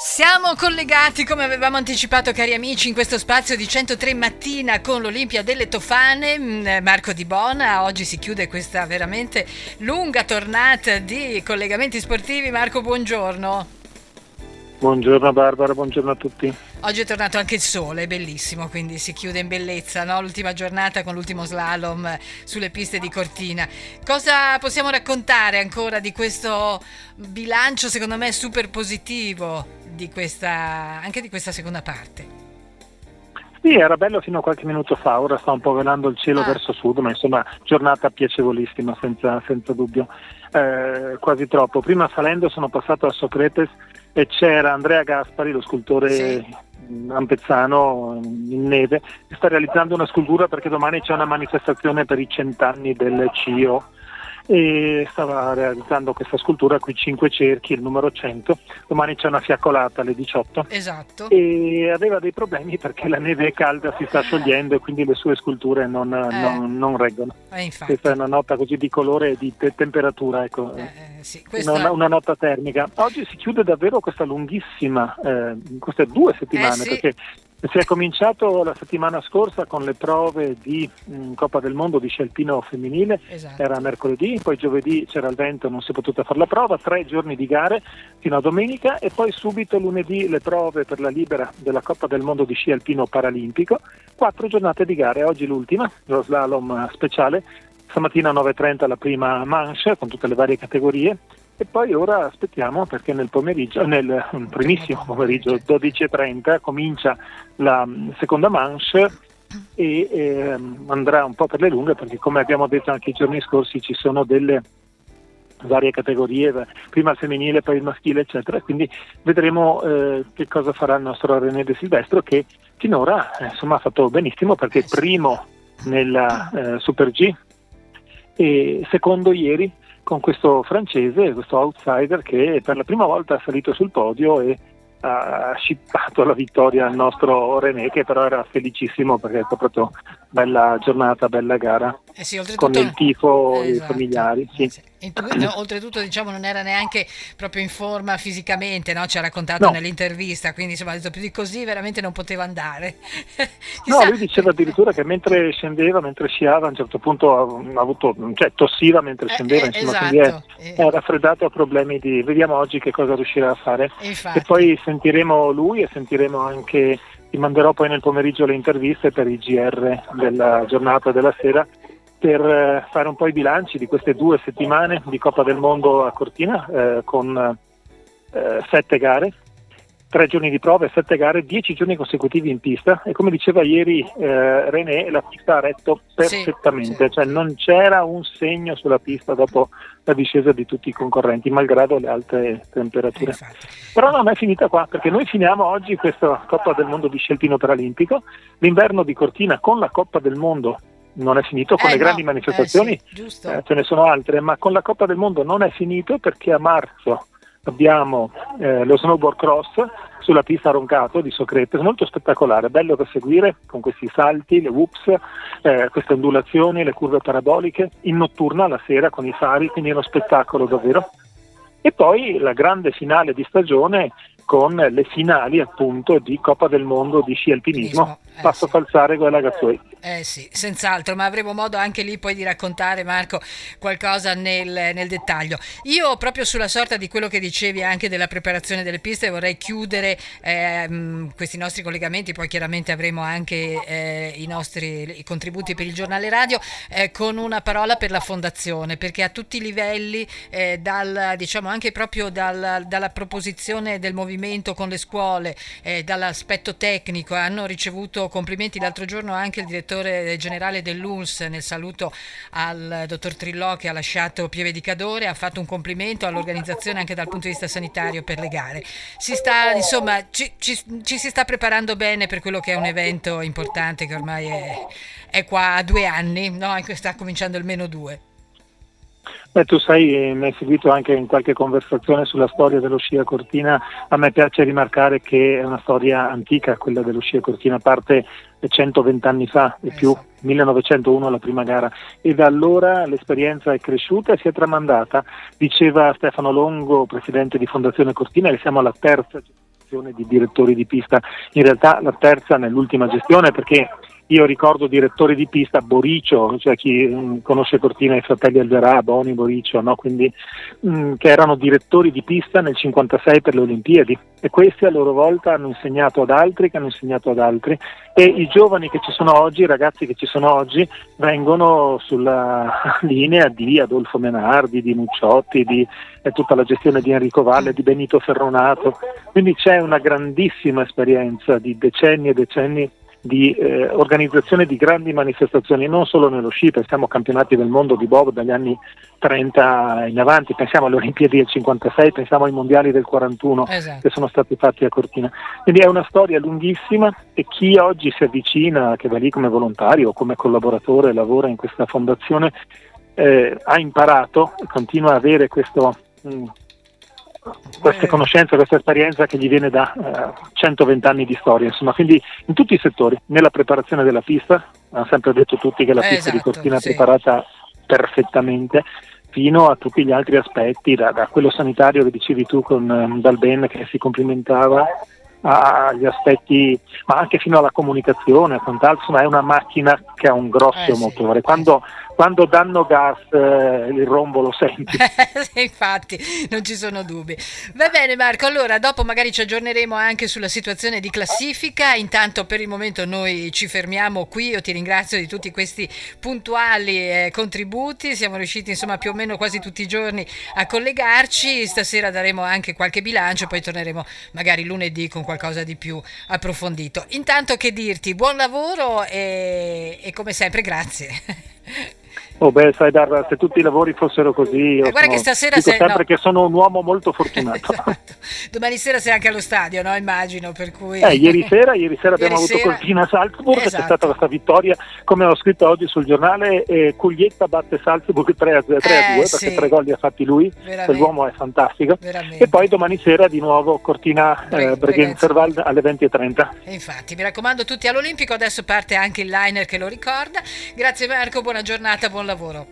Siamo collegati, come avevamo anticipato cari amici, in questo spazio di 103 mattina con l'Olimpia delle Tofane, mm, Marco Di Bona. Oggi si chiude questa veramente lunga tornata di collegamenti sportivi. Marco, buongiorno. Buongiorno Barbara, buongiorno a tutti. Oggi è tornato anche il sole, bellissimo, quindi si chiude in bellezza no? l'ultima giornata con l'ultimo slalom sulle piste di Cortina. Cosa possiamo raccontare ancora di questo bilancio, secondo me, super positivo di questa, anche di questa seconda parte? Sì, era bello fino a qualche minuto fa, ora sta un po' velando il cielo ah. verso sud, ma insomma giornata piacevolissima senza, senza dubbio, eh, quasi troppo. Prima salendo sono passato a Socrates e c'era Andrea Gaspari, lo scultore sì. ampezzano in neve, che sta realizzando una scultura perché domani c'è una manifestazione per i cent'anni del CIO e stava realizzando questa scultura qui cinque cerchi, il numero 100. Domani c'è una fiaccolata alle 18. Esatto. E aveva dei problemi perché la neve è calda, si sta sciogliendo e quindi le sue sculture non, eh. non, non reggono. Eh, questa è una nota così di colore e di te- temperatura, ecco. Eh, eh, sì. questa... una, una, nota termica. Oggi si chiude davvero questa lunghissima, eh, queste due settimane, eh, sì. perché si è cominciato la settimana scorsa con le prove di mh, mm, Coppa del Mondo di sci alpino femminile, esatto. era mercoledì, poi giovedì c'era il vento, non si è potuta fare la prova, tre giorni di gare fino a domenica e poi subito lunedì le prove per la libera della Coppa del Mondo di sci alpino paralimpico, quattro giornate di gare, oggi l'ultima, lo slalom speciale, stamattina 9.30 la prima manche con tutte le varie categorie e poi ora aspettiamo perché nel pomeriggio, nel primissimo pomeriggio 12.30 comincia la mm, seconda manche e eh, andrà un po' per le lunghe perché come abbiamo detto anche i giorni scorsi ci sono delle varie categorie, prima il femminile, poi il maschile, eccetera. Quindi vedremo eh, che cosa farà il nostro René De Silvestro che finora eh, insomma, ha fatto benissimo perché primo nella eh, Super G e secondo ieri con questo francese, questo outsider che per la prima volta è salito sul podio e ha scippato la vittoria al nostro René che però era felicissimo perché è proprio bella giornata, bella gara eh sì, con il tifo e esatto. i familiari. Sì. Sì. oltretutto diciamo non era neanche proprio in forma fisicamente, no? ci ha raccontato no. nell'intervista, quindi insomma ha detto più di così veramente non poteva andare. no, lui diceva addirittura che mentre scendeva, mentre sciava a un certo punto ha avuto, cioè tossiva mentre eh, scendeva, eh, insomma, esatto. quindi è, è raffreddato a problemi di... Vediamo oggi che cosa riuscirà a fare. Infatti. E poi sentiremo lui e sentiremo anche ti manderò poi nel pomeriggio le interviste per i GR della giornata della sera per eh, fare un po' i bilanci di queste due settimane di Coppa del Mondo a Cortina eh, con eh, sette gare, tre giorni di prove, sette gare, dieci giorni consecutivi in pista. E come diceva ieri eh, René la pista ha retto perfettamente, sì, cioè non c'era un segno sulla pista dopo la discesa di tutti i concorrenti, malgrado le alte temperature. Però non è finita qua, perché noi finiamo oggi questa Coppa del Mondo di Scelpino Paralimpico, l'inverno di Cortina con la Coppa del Mondo non è finito, con eh, le no, grandi manifestazioni eh, sì, eh, ce ne sono altre, ma con la Coppa del Mondo non è finito perché a marzo abbiamo eh, lo snowboard cross sulla pista Roncato di Socrete, molto spettacolare, bello da seguire con questi salti, le whoops, eh, queste ondulazioni, le curve paraboliche, in notturna la sera con i fari, quindi è uno spettacolo davvero. E poi la grande finale di stagione con le finali appunto di Coppa del Mondo di sci alpinismo. Eh, Passo sì. Falzare con la Gazzoi. Eh sì, senz'altro, ma avremo modo anche lì poi di raccontare, Marco, qualcosa nel, nel, dettaglio. Io proprio sulla sorta di quello che dicevi anche della preparazione delle piste vorrei chiudere ehm, questi nostri collegamenti, poi chiaramente avremo anche eh, i nostri contributi per il giornale radio, eh, con una parola per la fondazione, perché a tutti i livelli, eh, dal, diciamo anche proprio dal, dalla proposizione del movimento con le scuole, eh, dall'aspetto tecnico, hanno ricevuto complimenti l'altro giorno anche il direttore direttore generale dell'UNS nel saluto al dottor Trillò che ha lasciato Pieve di Cadore, ha fatto un complimento all'organizzazione anche dal punto di vista sanitario per le gare. Si sta, insomma, ci, ci, ci si sta preparando bene per quello che è un evento importante che ormai è, è qua a due anni, no? sta cominciando il meno due. Beh, tu sai, mi hai seguito anche in qualche conversazione sulla storia dello sci a Cortina, a me piace rimarcare che è una storia antica quella dello sci a Cortina, parte 120 anni fa e più, 1901 la prima gara. E da allora l'esperienza è cresciuta e si è tramandata. Diceva Stefano Longo, presidente di Fondazione Cortina, che siamo alla terza gestione di direttori di pista, in realtà la terza nell'ultima gestione perché io ricordo direttori di pista, Boricio, cioè chi mh, mm, conosce Cortina i fratelli Alverà, Boni, Boricio, no? Quindi, mh, mm, che erano direttori di pista nel 56 per le Olimpiadi. E questi a loro volta hanno insegnato ad altri che hanno insegnato ad altri. E i giovani che ci sono oggi, i ragazzi che ci sono oggi vengono sulla linea di Adolfo Menardi, di Nucciotti, di eh, tutta la gestione di Enrico Valle, di Benito Ferronato, quindi c'è una grandissima esperienza di decenni e decenni di eh, organizzazione di grandi manifestazioni, non solo nello sci, pensiamo a campionati del mondo di Bob dagli anni 30 in avanti, pensiamo alle Olimpiadi del 56, pensiamo ai mondiali del 41 esatto. che sono stati fatti a Cortina. Quindi è una storia lunghissima e chi oggi si avvicina, che va lì come volontario o come collaboratore, lavora in questa fondazione, eh, ha imparato e continua a avere questo... Mh, mm, queste conoscenze, questa esperienza che gli viene da eh, 120 anni di storia, insomma, quindi in tutti i settori, nella preparazione della pista, hanno sempre detto tutti che la pista esatto, di Cortina sì. è preparata perfettamente, fino a tutti gli altri aspetti, da, da quello sanitario che dicevi tu con um, Dalben che si complimentava agli aspetti, ma anche fino alla comunicazione, quant'altro, insomma è una macchina che ha un grosso eh, motore. Quando quando danno gas eh, il rombo lo senti. Infatti, non ci sono dubbi. Va bene Marco, allora dopo magari ci aggiorneremo anche sulla situazione di classifica, intanto per il momento noi ci fermiamo qui, io ti ringrazio di tutti questi puntuali eh, contributi, siamo riusciti insomma più o meno quasi tutti i giorni a collegarci, stasera daremo anche qualche bilancio, poi torneremo magari lunedì con qualcosa di più approfondito. Intanto che dirti, buon lavoro e, e come sempre grazie. Oh beh, sai Darla, se tutti i lavori fossero così, eh, guarda che stasera dico sei, sempre no. che sono un uomo molto fortunato. esatto. Domani sera sei anche allo stadio, no? Immagino, per cui... Eh, ieri sera, ieri sera ieri abbiamo sera... avuto Cortina Salzburg, esatto. c'è stata questa vittoria, come ho scritto oggi sul giornale, eh, Cuglietta batte Salzburg 3 a 2, 3 a 2 perché sì. tre gol li ha fatti lui, quell'uomo è fantastico. Veramente. E poi domani sera di nuovo Cortina eh, Bregenzerwald alle 20.30. infatti, mi raccomando tutti all'Olimpico, adesso parte anche il liner che lo ricorda. Grazie Marco, buona giornata, buon lavoro.